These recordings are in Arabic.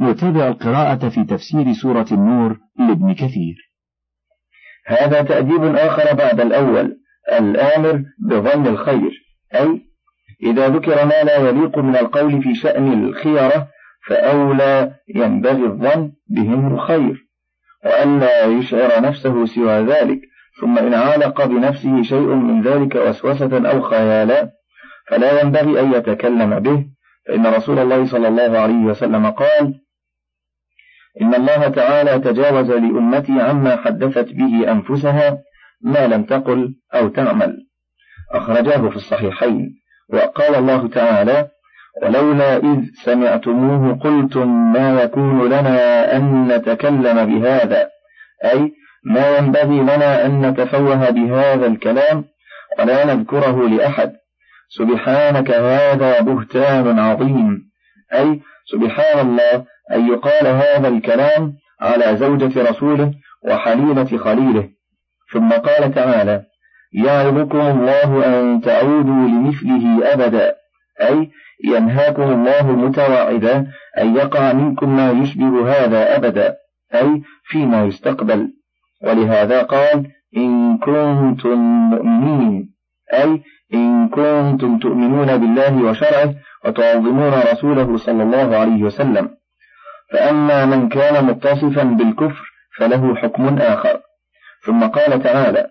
يتابع القراءة في تفسير سورة النور لابن كثير. هذا تأديب آخر بعد الأول الآمر بظن الخير أي إذا ذكر ما لا يليق من القول في شأن الخيرة فأولى ينبغي الظن بهم الخير وألا يشعر نفسه سوى ذلك ثم إن علق بنفسه شيء من ذلك وسوسة أو خيالا فلا ينبغي أن يتكلم به فإن رسول الله صلى الله عليه وسلم قال إن الله تعالى تجاوز لأمتي عما حدثت به أنفسها ما لم تقل أو تعمل. أخرجاه في الصحيحين. وقال الله تعالى ولولا إذ سمعتموه قلتم ما يكون لنا أن نتكلم بهذا؟ أي ما ينبغي لنا أن نتفوه بهذا الكلام ولا نذكره لأحد. سبحانك هذا بهتان عظيم. أي سبحان الله أن يقال هذا الكلام على زوجة رسوله وحليلة خليله. ثم قال تعالى يعظكم الله أن تعودوا لمثله أبدا. أي ينهاكم الله متوعدا أن يقع منكم ما يشبه هذا أبدا. أي فيما يستقبل. ولهذا قال إن كنتم مؤمنين. أي إن كنتم تؤمنون بالله وشرعه وتعظمون رسوله صلى الله عليه وسلم. فأما من كان متصفا بالكفر فله حكم آخر. ثم قال تعالى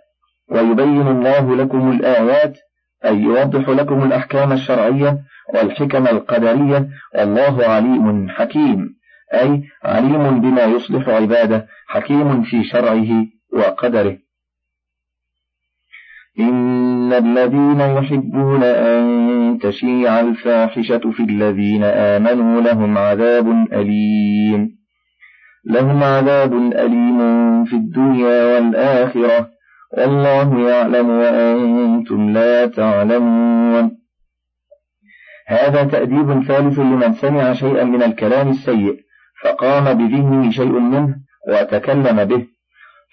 ويبين الله لكم الآيات أي يوضح لكم الأحكام الشرعية والحكم القدرية والله عليم حكيم. أي عليم بما يصلح عباده حكيم في شرعه وقدره. إن الذين يحبون أن تشيع الفاحشة في الذين آمنوا لهم عذاب أليم. لهم عذاب أليم في الدنيا والآخرة. والله يعلم وأنتم لا تعلمون. هذا تأديب ثالث لمن سمع شيئا من الكلام السيء فقام بذهنه شيء منه وتكلم به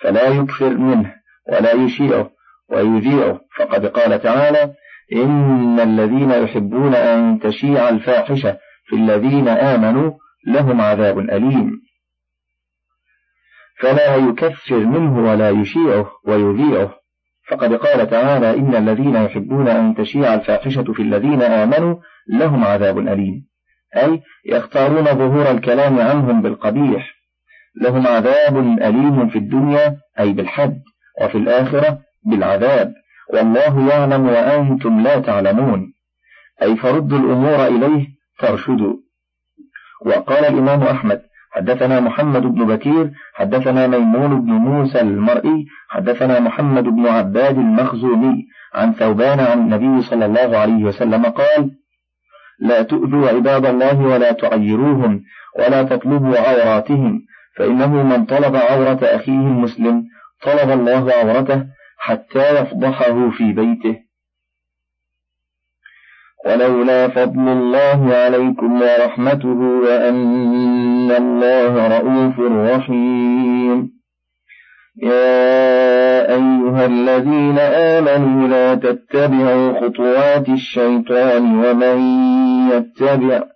فلا يكثر منه ولا يشيعه ويذيعه. فقد قال تعالى إن الذين يحبون أن تشيع الفاحشة في الذين آمنوا لهم عذاب أليم. فلا يكثر منه ولا يشيعه ويذيعه. فقد قال تعالى إن الذين يحبون أن تشيع الفاحشة في الذين آمنوا لهم عذاب أليم. أي يختارون ظهور الكلام عنهم بالقبيح. لهم عذاب أليم في الدنيا أي بالحد وفي الآخرة بالعذاب. والله يعلم وأنتم لا تعلمون. أي فردوا الأمور إليه ترشدوا وقال الإمام أحمد حدثنا محمد بن بكير حدثنا ميمون بن موسى المرئي حدثنا محمد بن عباد المخزومي عن ثوبان عن النبي صلى الله عليه وسلم قال لا تؤذوا عباد الله ولا تعيروهم ولا تطلبوا عوراتهم فإنه من طلب عورة أخيه المسلم طلب الله عورته حتى يفضحه في بيته. ولولا فضل الله عليكم ورحمته وأن الله رؤوف رحيم. يا أيها الذين آمنوا لا تتبعوا خطوات الشيطان ومن يتبع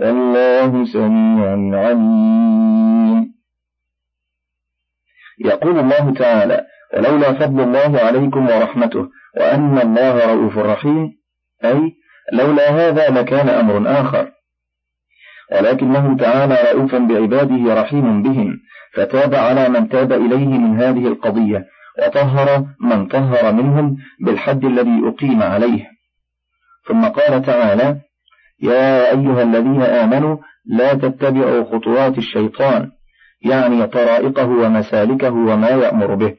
والله سميع عليم. يقول الله تعالى ولولا فضل الله عليكم ورحمته وأن الله رؤوف رحيم. أي لولا هذا لكان أمر آخر. ولكنه تعالى رؤوفا بعباده رحيم بهم فتاب على من تاب إليه من هذه القضية وطهر من طهر منهم بالحد الذي أقيم عليه. ثم قال تعالى يا أيها الذين آمنوا لا تتبعوا خطوات الشيطان يعني طرائقه ومسالكه وما يأمر به.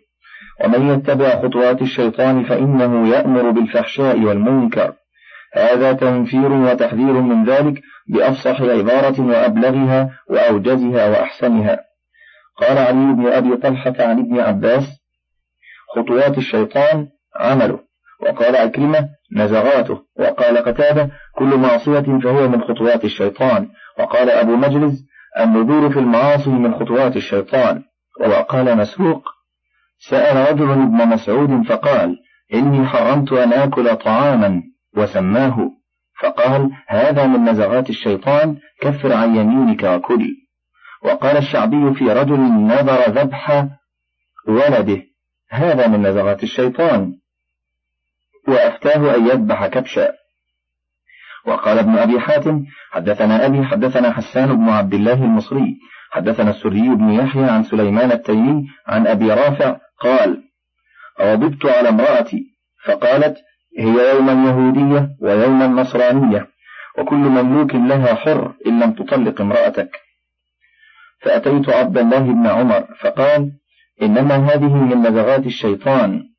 ومن يتبع خطوات الشيطان فإنه يأمر بالفحشاء والمنكر. هذا تنفير وتحذير من ذلك بأفصح عبارة وأبلغها وأوجزها وأحسنها. قال علي بن أبي طلحة عن ابن عباس خطوات الشيطان عمله. وقال أكرمة نزغاته. وقال قتادة كل معصية فهو من خطوات الشيطان. وقال أبو مجلس النذور في المعاصي من خطوات الشيطان. وقال مسروق سأل رجل ابن مسعود فقال إني حرمت أن آكل طعاما وسماه. فقال هذا من نزغات الشيطان كفر عن يمينك وكل وقال الشعبي في رجل نذر ذبح ولده هذا من نزغات الشيطان. وأفتاه أن يذبح كبشا. وقال ابن أبي حاتم حدثنا أبي حدثنا حسان بن عبد الله المصري. حدثنا السري بن يحيى عن سليمان التيمي عن أبي رافع قال غضبت على امرأتي. فقالت هي يوما يهودية ويوما نصرانية وكل مملوك لها حر إن لم تطلق امرأتك. فأتيت عبد الله بن عمر فقال إنما هذه من نزغات الشيطان.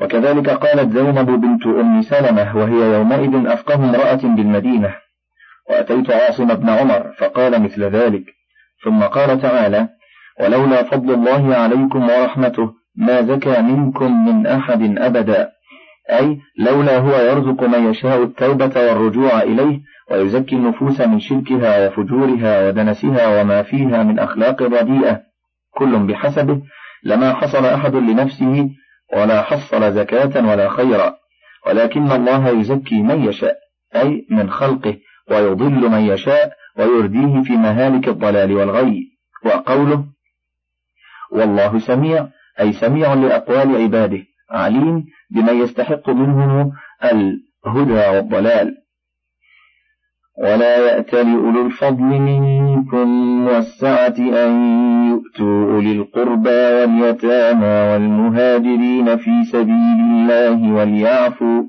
وكذلك قالت زينب بنت أم سلمة وهي يومئذ أفقه امرأة بالمدينة وأتيت عاصم بن عمر فقال مثل ذلك. ثم قال تعالى ولولا فضل الله عليكم ورحمته ما زكى منكم من أحد أبدا أي لولا هو يرزق من يشاء التوبة والرجوع إليه ويزكي النفوس من شركها وفجورها ودنسها وما فيها من أخلاق رديئة كل بحسبه لما حصل أحد لنفسه ولا حصل زكاة ولا خيرا ولكن الله يزكي من يشاء أي من خلقه ويضل من يشاء ويرديه في مهالك الضلال والغي. وقوله والله سميع أي سميع لأقوال عباده عليم بمن يستحق منهم الهدى والضلال. ولا يأتل أولو الفضل منكم والسعة أن يؤتوا أولي القربى واليتامى والمهاجرين في سبيل الله وليعفوا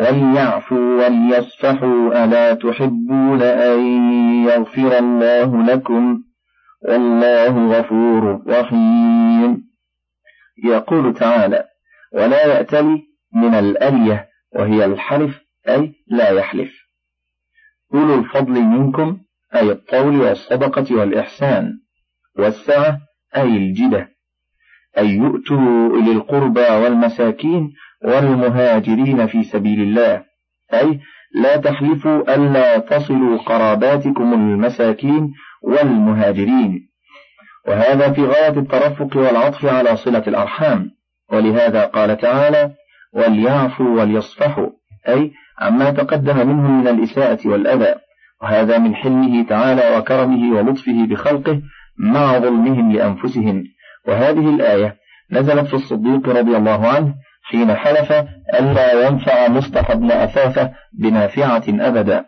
وليعفوا وليصفحوا ألا تحبون أن يغفر الله لكم؟ والله غفور رحيم. يقول تعالى ولا يأتل من الألية وهي الحلف أي لا يحلف. أولو الفضل منكم أي الطول والصدقة والإحسان والسعة أي الجدة. أي يؤتوا إلى القربى والمساكين والمهاجرين في سبيل الله. أي لا تحلفوا ألا تصلوا قراباتكم المساكين والمهاجرين. وهذا في غاية الترفق والعطف على صلة الأرحام. ولهذا قال تعالى وليعفوا وليصفحوا أي عما تقدم منهم من الإساءة والأذى وهذا من حلمه تعالى وكرمه ولطفه بخلقه مع ظلمهم لأنفسهم. وهذه الآية نزلت في الصديق رضي الله عنه حين حلف ألا ينفع مصطح بن أثاثة بنافعة أبدا.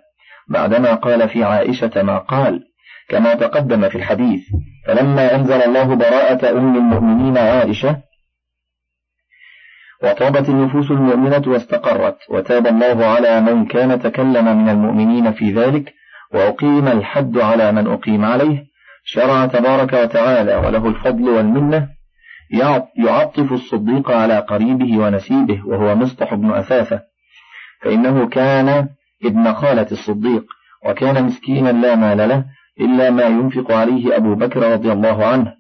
بعدما قال في عائشة ما قال كما تقدم في الحديث فلما أنزل الله براءة أم المؤمنين عائشة وطابت النفوس المؤمنة واستقرت وتاب الله على من كان تكلم من المؤمنين في ذلك وأقيم الحد على من أقيم عليه. شرع تبارك وتعالى وله الفضل والمنة. يعطف الصديق على قريبه ونسيبه وهو مصطح بن أثاثة. فإنه كان ابن خالة الصديق وكان مسكينا لا مال له إلا ما ينفق عليه أبو بكر رضي الله عنه.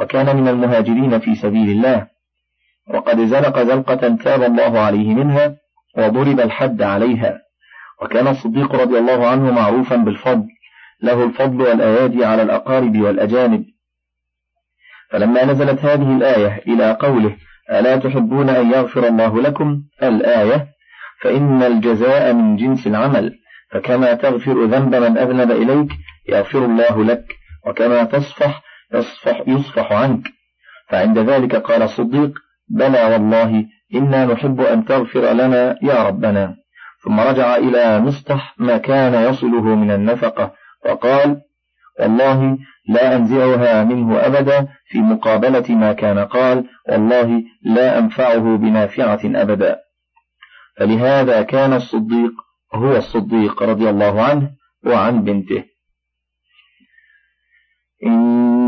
وكان من المهاجرين في سبيل الله. وقد زلق زلقة تاب الله عليه منها وضرب الحد عليها. وكان الصديق رضي الله عنه معروفا بالفضل له الفضل والأيادي على الأقارب والأجانب. فلما نزلت هذه الآية إلى قوله ألا تحبون أن يغفر الله لكم? الآية فإن الجزاء من جنس العمل فكما تغفر ذنب من أذنب إليك يغفر الله لك وكما تصفح يصفح, يصفح عنك. فعند ذلك قال الصديق بلى والله إنا نحب أن تغفر لنا يا ربنا. ثم رجع إلى مصطح ما كان يصله من النفقة وقال والله لا أنزعها منه أبدا في مقابلة ما كان قال والله لا أنفعه بنافعة أبدا. فلهذا كان الصديق هو الصديق رضي الله عنه وعن بنته. إن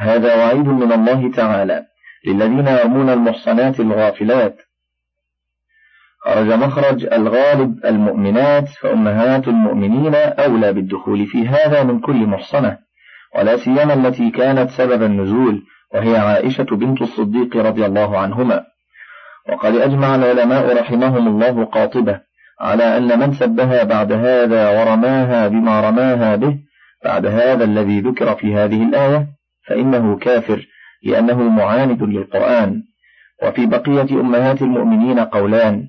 هذا وعيد من الله تعالى للذين يرمون المحصنات الغافلات. خرج مخرج الغالب المؤمنات فأمهات المؤمنين أولى بالدخول في هذا من كل محصنة ولا سيما التي كانت سبب النزول وهي عائشة بنت الصديق رضي الله عنهما. وقد أجمع العلماء رحمهم الله قاطبة على أن من سبها بعد هذا ورماها بما رماها به بعد هذا الذي ذكر في هذه الآية فإنه كافر لأنه معاند للقرآن وفي بقية أمهات المؤمنين قولان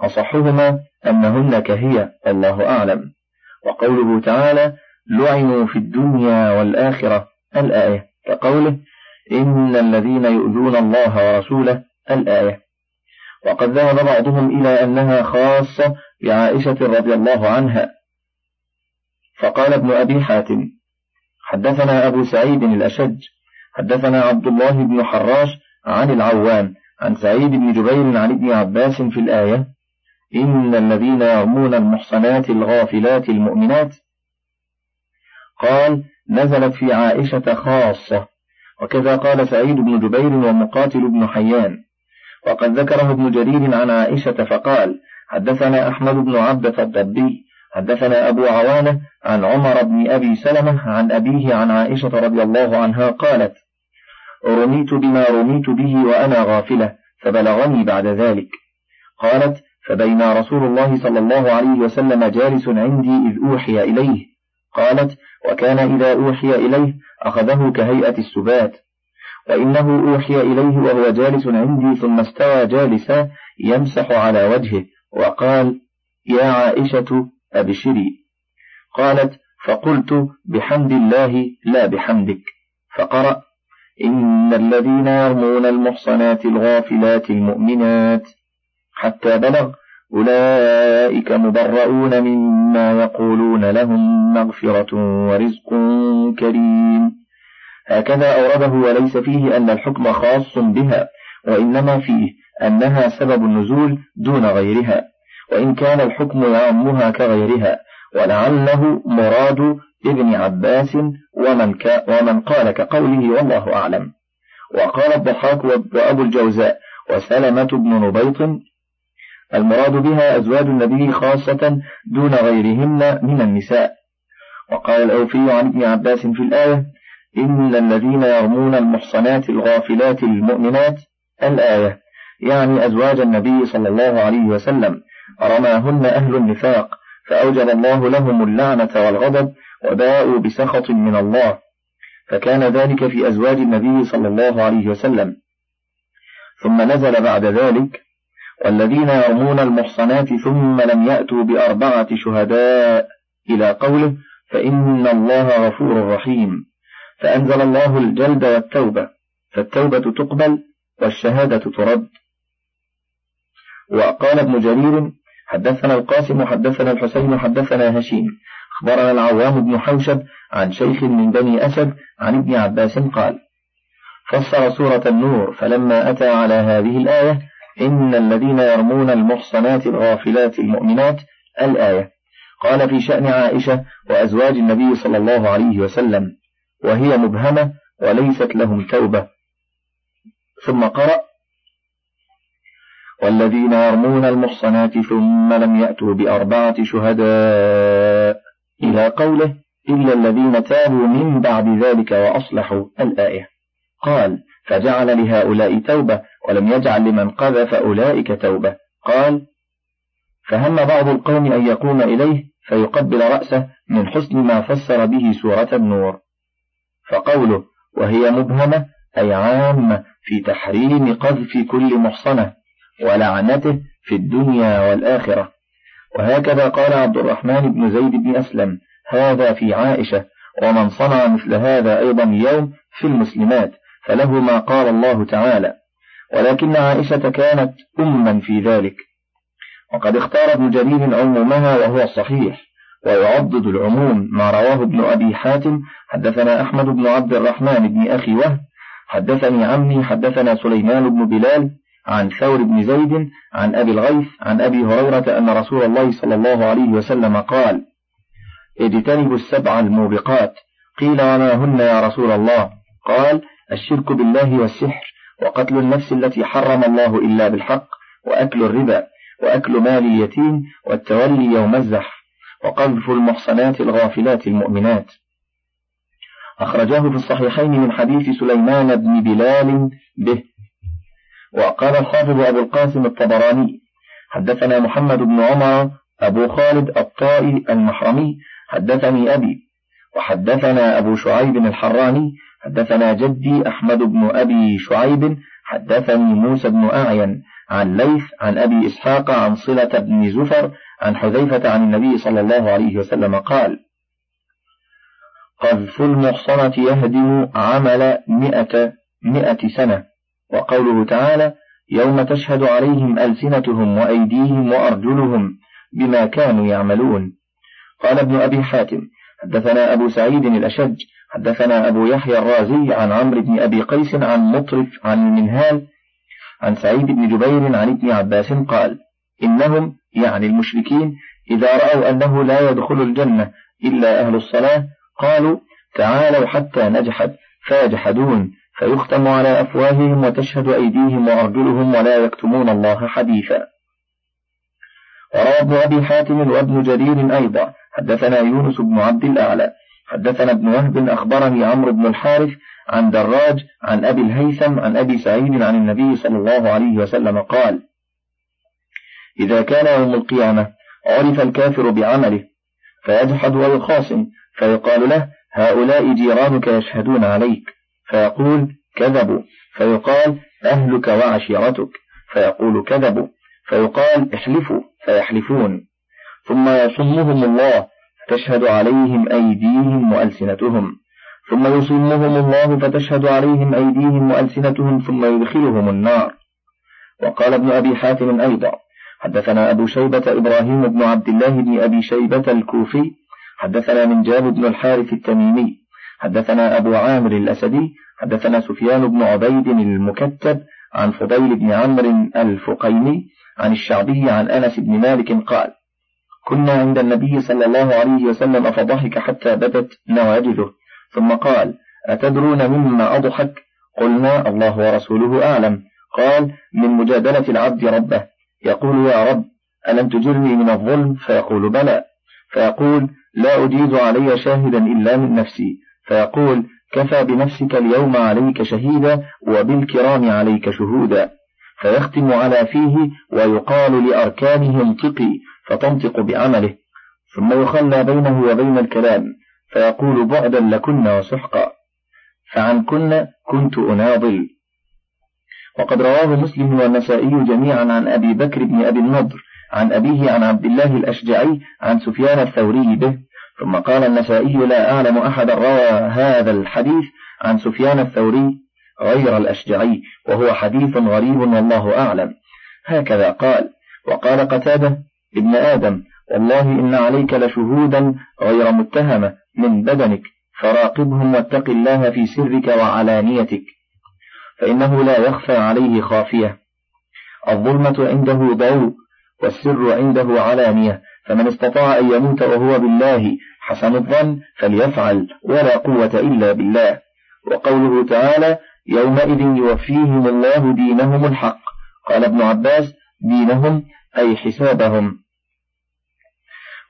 أصحهما أنهن كهي الله أعلم. وقوله تعالى لعنوا في الدنيا والآخرة الآية. كقوله إن الذين يؤذون الله ورسوله الآية. وقد ذهب بعضهم إلى أنها خاصة بعائشة رضي الله عنها. فقال ابن أبي حاتم حدثنا أبو سعيد الأشج حدثنا عبد الله بن حراش عن العوام عن سعيد بن جبير عن ابن عباس في الآية إن الذين يرمون المحصنات الغافلات المؤمنات قال نزلت في عائشة خاصة وكذا قال سعيد بن جبير ومقاتل بن حيان. وقد ذكره ابن جرير عن عائشة فقال حدثنا أحمد بن عبدة الضبي حدثنا أبو عوانة عن عمر بن أبي سلمة عن أبيه عن عائشة رضي الله عنها قالت رميت بما رميت به وأنا غافلة فبلغني بعد ذلك. قالت فبين رسول الله صلى الله عليه وسلم جالس عندي إذ أوحي إليه. قالت وكان إذا أوحي إليه أخذه كهيئة السبات وإنه أوحي إليه وهو جالس عندي ثم استوى جالسا يمسح على وجهه وقال يا عائشة أبشري قالت فقلت بحمد الله لا بحمدك. فقرأ إن الذين يرمون المحصنات الغافلات المؤمنات حتى بلغ أولئك مبرؤون مما يقولون لهم مغفرة ورزق كريم. هكذا أورده وليس فيه أن الحكم خاص بها وإنما فيه أنها سبب النزول دون غيرها. وإن كان الحكم يعمها كغيرها ولعله مراد ابن عباس ومن, ومن قال كقوله والله أعلم. وقال الضحاك وأبو الجوزاء وسلمة بن نبيط المراد بها أزواج النبي خاصة دون غيرهن من النساء. وقال الأوفي عن ابن عباس في الآية إن الذين يرمون المحصنات الغافلات المؤمنات الآية يعني أزواج النبي صلى الله عليه وسلم رماهن أهل النفاق فأوجب الله لهم اللعنة والغضب وباءوا بسخط من الله. فكان ذلك في أزواج النبي صلى الله عليه وسلم. ثم نزل بعد ذلك والذين يرمون المحصنات ثم لم يأتوا بأربعة شهداء إلى قوله فإن الله غفور رحيم. فأنزل الله الجلد والتوبة فالتوبة تقبل والشهادة ترد. وقال ابن جرير حدثنا القاسم حدثنا الحسين حدثنا هشيم. أخبرنا العوام بن حوشب عن شيخ من بني أسد عن ابن عباس قال فسر سورة النور فلما أتى على هذه الآية إن الذين يرمون المحصنات الغافلات المؤمنات الآية. قال في شأن عائشة وأزواج النبي صلى الله عليه وسلم وهي مبهمة وليست لهم توبة. ثم قرأ والذين يرمون المحصنات ثم لم يأتوا بأربعة شهداء إلى قوله إلا الذين تابوا من بعد ذلك وأصلحوا الآية. قال فجعل لهؤلاء توبة ولم يجعل لمن قذف أولئك توبة. قال فهم بعض القوم أن يقوم إليه فيقبل رأسه من حسن ما فسر به سورة النور. فقوله وهي مبهمة أي عامة في تحريم قذف كل محصنة. ولعنته في الدنيا والآخرة. وهكذا قال عبد الرحمن بن زيد بن أسلم هذا في عائشة ومن صنع مثل هذا أيضا يوم في المسلمات فله ما قال الله تعالى. ولكن عائشة كانت أما في ذلك. وقد اختار ابن جرير عمومها وهو الصحيح ويعضد العموم ما رواه ابن أبي حاتم حدثنا أحمد بن عبد الرحمن بن أخي وهب حدثني عمي حدثنا سليمان بن بلال عن ثور بن زيد عن أبي الغيث عن أبي هريرة أن رسول الله صلى الله عليه وسلم قال اجتنبوا السبع الموبقات قيل وما هن يا رسول الله؟ قال الشرك بالله والسحر وقتل النفس التي حرم الله إلا بالحق وأكل الربا وأكل مال اليتيم والتولي يوم الزحف وقذف المحصنات الغافلات المؤمنات. أخرجاه في الصحيحين من حديث سليمان بن بلال به. وقال الحافظ أبو القاسم الطبراني حدثنا محمد بن عمر أبو خالد الطائي المحرمي حدثني أبي وحدثنا أبو شعيب الحراني حدثنا جدي أحمد بن أبي شعيب حدثني موسى بن أعين عن ليث عن أبي إسحاق عن صلة بن زفر عن حذيفة عن النبي صلى الله عليه وسلم قال قذف المحصنة يهدم عمل مئة مئة سنة. وقوله تعالى يوم تشهد عليهم ألسنتهم وأيديهم وأرجلهم بما كانوا يعملون. قال ابن أبي حاتم حدثنا أبو سعيد الأشج حدثنا أبو يحيى الرازي عن عمرو بن أبي قيس عن مطرف عن المنهال عن سعيد بن جبير عن ابن عباس قال إنهم يعني المشركين إذا رأوا أنه لا يدخل الجنة إلا أهل الصلاة قالوا تعالوا حتى نجحد فيجحدون فيختم على أفواههم وتشهد أيديهم وأرجلهم ولا يكتمون الله حديثا. وروى ابن أبي حاتم وابن جرير أيضا. حدثنا يونس بن عبد الأعلى. حدثنا ابن وهب أخبرني عمرو بن الحارث عن دراج عن أبي الهيثم عن أبي سعيد عن النبي صلى الله عليه وسلم قال إذا كان يوم القيامة عرف الكافر بعمله فيجحد ويخاصم فيقال له هؤلاء جيرانك يشهدون عليك. فيقول كذبوا فيقال أهلك وعشيرتك فيقول كذبوا فيقال احلفوا فيحلفون. ثم يصمهم الله فتشهد عليهم أيديهم وألسنتهم. ثم يصمهم الله فتشهد عليهم أيديهم وألسنتهم ثم يدخلهم النار. وقال ابن أبي حاتم أيضا حدثنا أبو شيبة إبراهيم بن عبد الله بن أبي شيبة الكوفي حدثنا من جاب بن الحارث التميمي حدثنا أبو عامر الأسدي حدثنا سفيان بن عبيد المكتب عن فضيل بن عمرو الفقيمي عن الشعبي عن أنس بن مالك قال كنا عند النبي صلى الله عليه وسلم فضحك حتى بدت نواجذه ثم قال أتدرون مما أضحك؟ قلنا الله ورسوله أعلم. قال من مجادلة العبد ربه. يقول يا رب ألم تجرني من الظلم؟ فيقول بلى. فيقول لا أجيز علي شاهدا إلا من نفسي. فيقول كفى بنفسك اليوم عليك شهيدا وبالكرام عليك شهودا. فيختم على فيه ويقال لأركانه انطقي فتنطق بعمله. ثم يخلى بينه وبين الكلام فيقول بعدا لكن وسحقا فعن كن كنت أناضل وقد رواه مسلم والنسائي جميعا عن أبي بكر بن أبي النضر عن أبيه عن عبد الله الأشجعي عن سفيان الثوري به. ثم قال النسائي لا أعلم أحدا روى هذا الحديث عن سفيان الثوري غير الأشجعي وهو حديث غريب والله أعلم. هكذا قال وقال قتادة ابن آدم والله إن عليك لشهودا غير متهمة من بدنك فراقبهم واتق الله في سرك وعلانيتك فإنه لا يخفى عليه خافية. الظلمة عنده ضوء والسر عنده علانية فمن استطاع أن يموت وهو بالله حسن الظن فليفعل ولا قوة إلا بالله. وقوله تعالى يومئذ يوفيهم الله دينهم الحق. قال ابن عباس دينهم أي حسابهم.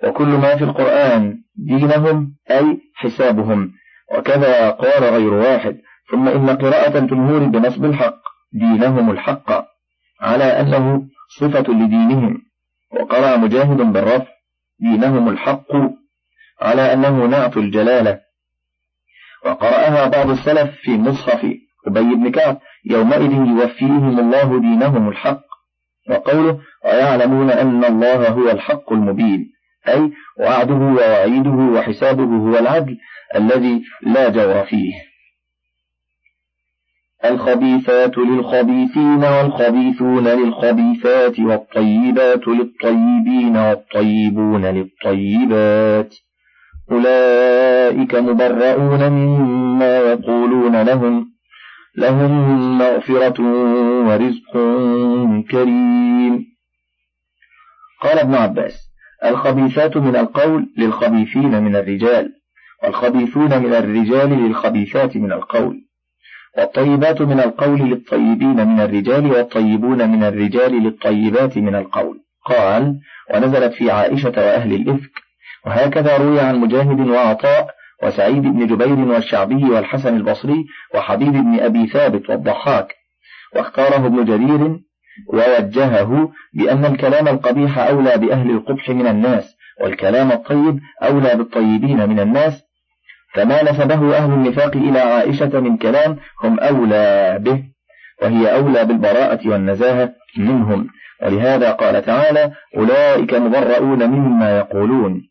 وكل ما في القرآن دينهم أي حسابهم. وكذا قال غير واحد ثم إن قراءة الجمهور بنصب الحق دينهم الحق. على أنه صفة لدينهم. وقرأ مجاهد بالرفع دينهم الحق على أنه نعت الجلالة. وقرأها بعض السلف في مصحف أبي بن كعب يومئذ يوفيهم الله دينهم الحق. وقوله ويعلمون أن الله هو الحق المبين أي وعده ووعيده وحسابه هو العدل الذي لا جور فيه. الخبيثات للخبيثين والخبيثون للخبيثات والطيبات للطيبين والطيبون للطيبات. أولئك مبرؤون مما يقولون لهم لهم مغفرة ورزق كريم. قال ابن عباس الخبيثات من القول للخبيثين من الرجال والخبيثون من الرجال للخبيثات من القول. والطيبات من القول للطيبين من الرجال والطيبون من الرجال للطيبات من القول. قال ونزلت في عائشة وأهل الإفك. وهكذا روي عن مجاهد وعطاء وسعيد بن جبير والشعبي والحسن البصري وحبيب بن أبي ثابت والضحاك. واختاره ابن جرير ووجهه بأن الكلام القبيح أولى بأهل القبح من الناس والكلام الطيب أولى بالطيبين من الناس فما نسبه أهل النفاق إلى عائشة من كلام هم أولى به وهي أولى بالبراءة والنزاهة منهم. ولهذا قال تعالى أولئك مبرؤون مما يقولون.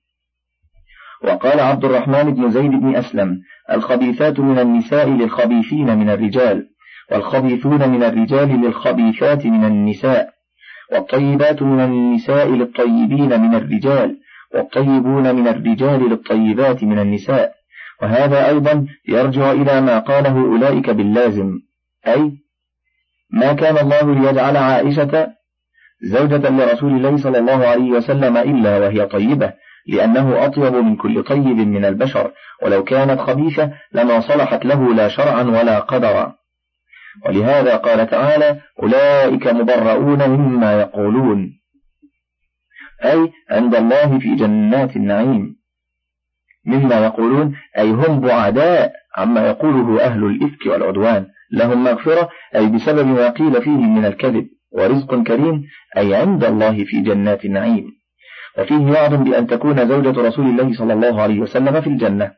وقال عبد الرحمن بن زيد بن أسلم الخبيثات من النساء للخبيثين من الرجال والخبيثون من الرجال للخبيثات من النساء والطيبات من النساء للطيبين من الرجال والطيبون من الرجال للطيبات من النساء. وهذا أيضا يرجع إلى ما قاله أولئك باللازم أي ما كان الله ليجعل عائشة زوجة لرسول الله صلى الله عليه وسلم إلا وهي طيبة لأنه أطيب من كل طيب من البشر ولو كانت خبيثة لما صلحت له لا شرعا ولا قدرا. ولهذا قال تعالى أولئك مبرؤون مما يقولون أي عند الله في جنات النعيم. مما يقولون أي هم بعداء عما يقوله أهل الإفك والعدوان. لهم مغفرة أي بسبب ما قيل فيه من الكذب. ورزق كريم أي عند الله في جنات النعيم. وفيه وعد بأن تكون زوجة رسول الله صلى الله عليه وسلم في الجنة.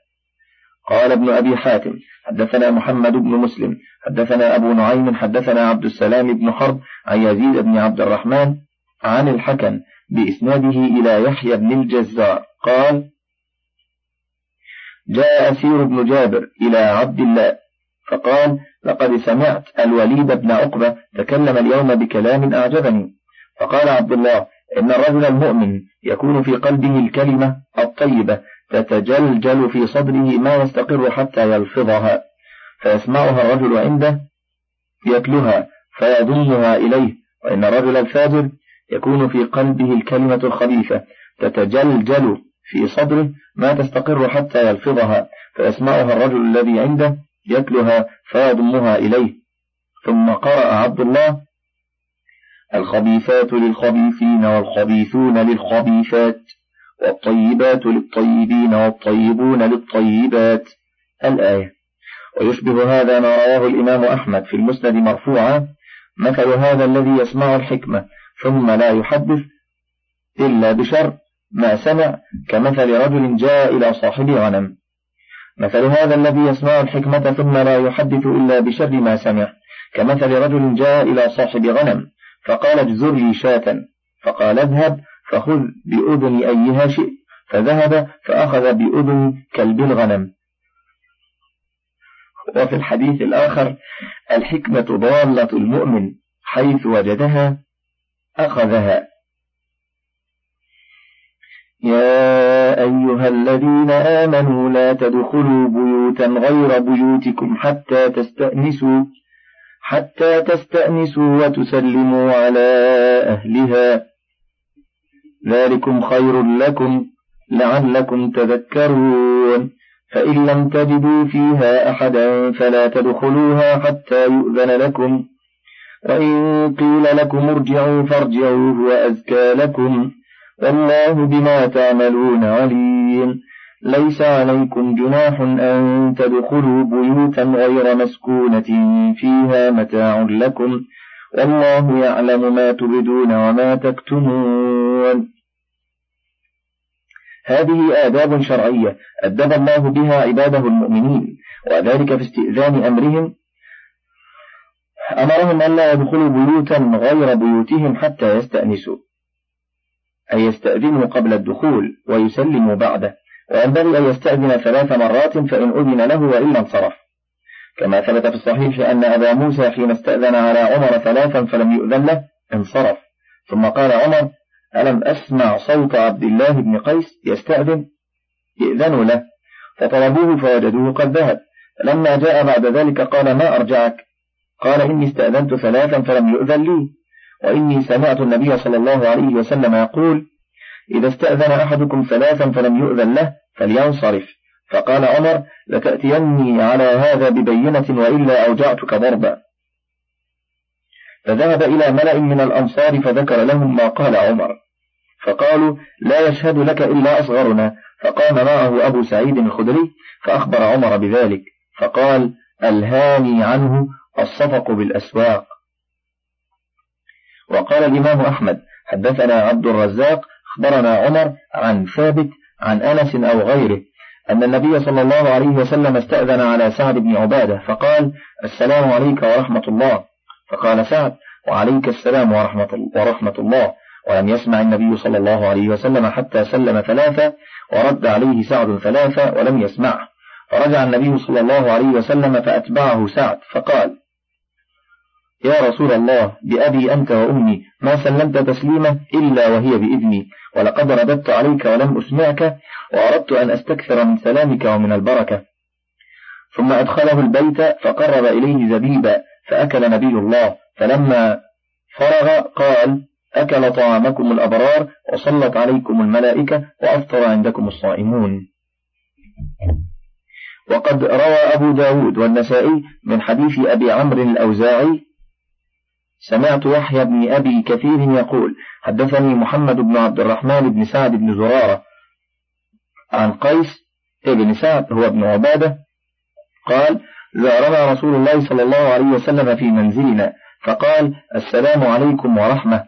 قال ابن أبي حاتم حدثنا محمد بن مسلم حدثنا أبو نعيم حدثنا عبد السلام بن حرب عن يزيد بن عبد الرحمن عن الحكم بإسناده إلى يحيى بن الجزار قال جاء أسير بن جابر إلى عبد الله فقال لقد سمعت الوليد بن عقبة تكلم اليوم بكلام أعجبني. فقال عبد الله إن الرجل المؤمن يكون في قلبه الكلمة الطيبة تتجلجل في صدره ما يستقر حتى يلفظها فيسمعها الرجل عنده يتلها فيضمها إليه وإن الرجل الفاجر يكون في قلبه الكلمة الخبيثة تتجلجل في صدره ما تستقر حتى يلفظها فيسمعها الرجل الذي عنده يتلها فيضمها إليه. ثم قرأ عبد الله الخبيثات للخبيثين والخبيثون للخبيثات والطيبات للطيبين والطيبون للطيبات. الآية. ويشبه هذا ما رواه الإمام أحمد في المسند مرفوعا مثل هذا الذي يسمع الحكمة ثم لا يحدث إلا بشر ما سمع كمثل رجل جاء إلى صاحب غنم. مثل هذا الذي يسمع الحكمة ثم لا يحدث إلا بشر ما سمع. كمثل رجل جاء إلى صاحب غنم فقال اجزر لي شاة. فقال اذهب فخذ بأذن أيها شئت. فذهب فأخذ بأذن كلب الغنم. وفي الحديث الآخر الحكمة ضالة المؤمن حيث وجدها أخذها. يا أيها الذين آمنوا لا تدخلوا بيوتا غير بيوتكم حتى تستأنسوا حتى تستأنسوا وتسلموا على أهلها ذلكم خير لكم لعلكم تذكرون فإن لم تجدوا فيها أحدا فلا تدخلوها حتى يؤذن لكم وإن قيل لكم ارجعوا فارجعوا هو أزكى لكم والله بما تعملون عليم. ليس عليكم جناح أن تدخلوا بيوتا غير مسكونة فيها متاع لكم. والله يعلم ما تبدون وما تكتمون. هذه آداب شرعية أدب الله بها عباده المؤمنين وذلك في استئذان أمرهم. أمرهم ألا يدخلوا بيوتا غير بيوتهم حتى يستأنسوا. أي يستأذنوا قبل الدخول ويسلموا بعده وينبغي أن يستأذن ثلاث مرات فإن أذن له وإلا انصرف. كما ثبت في الصحيح أن أبا موسى حين استأذن على عمر ثلاثا فلم يؤذن له انصرف. ثم قال عمر ألم أسمع صوت عبد الله بن قيس يستأذن؟ ائذنوا له. فطلبوه فوجدوه قد ذهب. فلما جاء بعد ذلك قال ما أرجعك؟ قال إني استأذنت ثلاثا فلم يؤذن لي. وإني سمعت النبي صلى الله عليه وسلم يقول إذا استأذن أحدكم ثلاثا فلم يؤذن له فلينصرف. فقال عمر لتأتيني على هذا ببينة وإلا أوجعتك ضربا. فذهب إلى ملأ من الأنصار فذكر لهم ما قال عمر. فقالوا لا يشهد لك إلا أصغرنا. فقام معه أبو سعيد الخدري فأخبر عمر بذلك فقال ألهاني عنه الصفق بالأسواق. وقال الإمام أحمد حدثنا عبد الرزاق أخبرنا عمر عن ثابت عن أنس أو غيره أن النبي صلى الله عليه وسلم استأذن على سعد بن عبادة فقال السلام عليك ورحمة الله. فقال سعد وعليك السلام ورحمة, ورحمة الله. ولم يسمع النبي صلى الله عليه وسلم حتى سلم ثلاثة ورد عليه سعد ثلاثة ولم يسمعه. فرجع النبي صلى الله عليه وسلم فأتبعه سعد فقال يا رسول الله بأبي أنت وأمي ما سلمت تسليمة إلا وهي بإذني. ولقد رددت عليك ولم أسمعك وأردت أن أستكثر من سلامك ومن البركة. ثم أدخله البيت فقرب إليه زبيبا فأكل نبي الله. فلما فرغ قال أكل طعامكم الأبرار وصلت عليكم الملائكة وأفطر عندكم الصائمون. وقد روى أبو داود والنسائي من حديث أبي عمرو الأوزاعي سمعت يحيى بن أبي كثير يقول حدثني محمد بن عبد الرحمن بن سعد بن زرارة عن قيس ابن سعد هو ابن عبادة قال زارنا رسول الله صلى الله عليه وسلم في منزلنا فقال السلام عليكم ورحمة.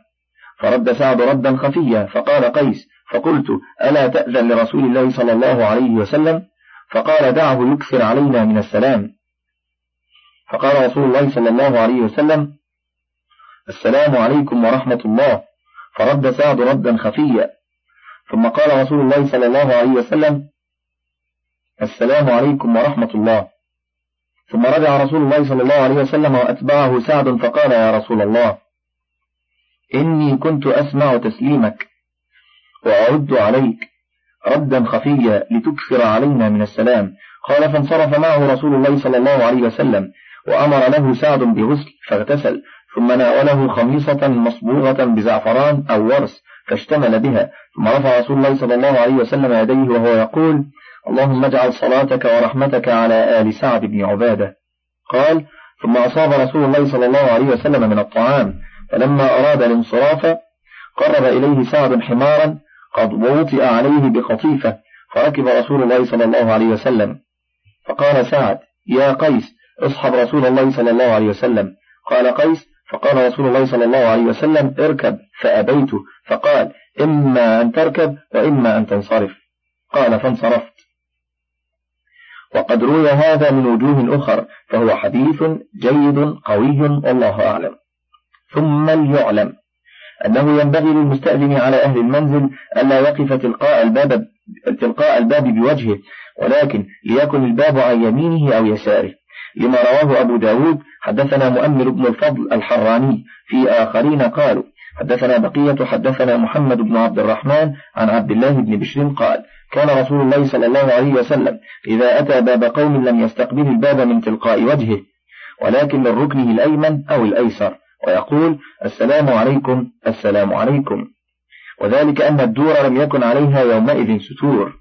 فرد سعد ردا خفيا فقال قيس فقلت ألا تأذن لرسول الله صلى الله عليه وسلم؟ فقال دعه يكثر علينا من السلام. فقال رسول الله صلى الله عليه وسلم السلام عليكم ورحمة الله. فرد سعد ردا خفيا. ثم قال رسول الله صلى الله عليه وسلم السلام عليكم ورحمة الله. ثم رجع رسول الله صلى الله عليه وسلم وأتبعه سعد فقال يا رسول الله إني كنت أسمع تسليمك وأرد عليك ردا خفيا لتكثر علينا من السلام. قال فانصرف معه رسول الله صلى الله عليه وسلم وأمر له سعد بغسل فاغتسل. ثم ناوله خميصة مصبوغة بزعفران أو ورس فاشتمل بها. ثم رفع رسول الله صلى الله عليه وسلم يديه وهو يقول اللهم اجعل صلاتك ورحمتك على آل سعد بن عبادة. قال ثم أصاب رسول الله صلى الله عليه وسلم من الطعام فلما أراد الانصراف قرب إليه سعد حمارا قد وطئ عليه بقطيفة فركب رسول الله صلى الله عليه وسلم. فقال سعد يا قيس اصحب رسول الله صلى الله عليه وسلم. قال قيس فقال رسول الله صلى الله عليه وسلم اركب. فأبيت فقال إما أن تركب وإما أن تنصرف. قال فانصرفت. وقد روي هذا من وجوه أخر فهو حديث جيد قوي والله أعلم. ثم ليعلم أنه ينبغي للمستأذن على أهل المنزل ألا يقف تلقاء الباب تلقاء الباب بوجهه ولكن ليكن الباب عن يمينه أو يساره لما رواه أبو داود حدثنا مؤمر بن الفضل الحراني في آخرين قالوا حدثنا بقية حدثنا محمد بن عبد الرحمن عن عبد الله بن بشر قال كان رسول الله صلى الله عليه وسلم إذا أتى باب قوم لم يستقبل الباب من تلقاء وجهه ولكن من ركنه الأيمن أو الأيسر ويقول السلام عليكم السلام عليكم. وذلك أن الدور لم يكن عليها يومئذ ستور.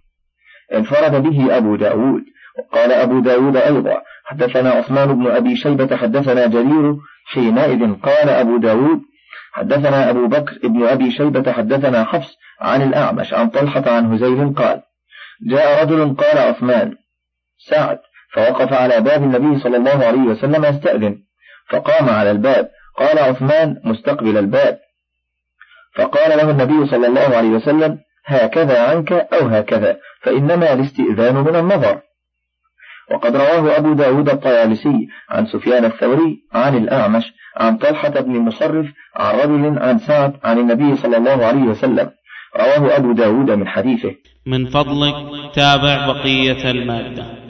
انفرد به أبو داود وقال أبو داود أيضا حدثنا عثمان بن أبي شيبة حدثنا جرير حينئذ قال أبو داود حدثنا أبو بكر بن أبي شيبة حدثنا حفص عن الأعمش عن طلحة عن هزيل قال جاء رجل قال عثمان سعد فوقف على باب النبي صلى الله عليه وسلم يستأذن فقام على الباب قال عثمان مستقبل الباب. فقال له النبي صلى الله عليه وسلم هكذا عنك أو هكذا فإنما الاستئذان من النظر. وقد رواه أبو داود الطيالسي عن سفيان الثوري عن الأعمش عن طلحة بن مصرف عن رجل عن سعد عن النبي صلى الله عليه وسلم. رواه أبو داود من حديثه. من فضلك تابع بقية المادة.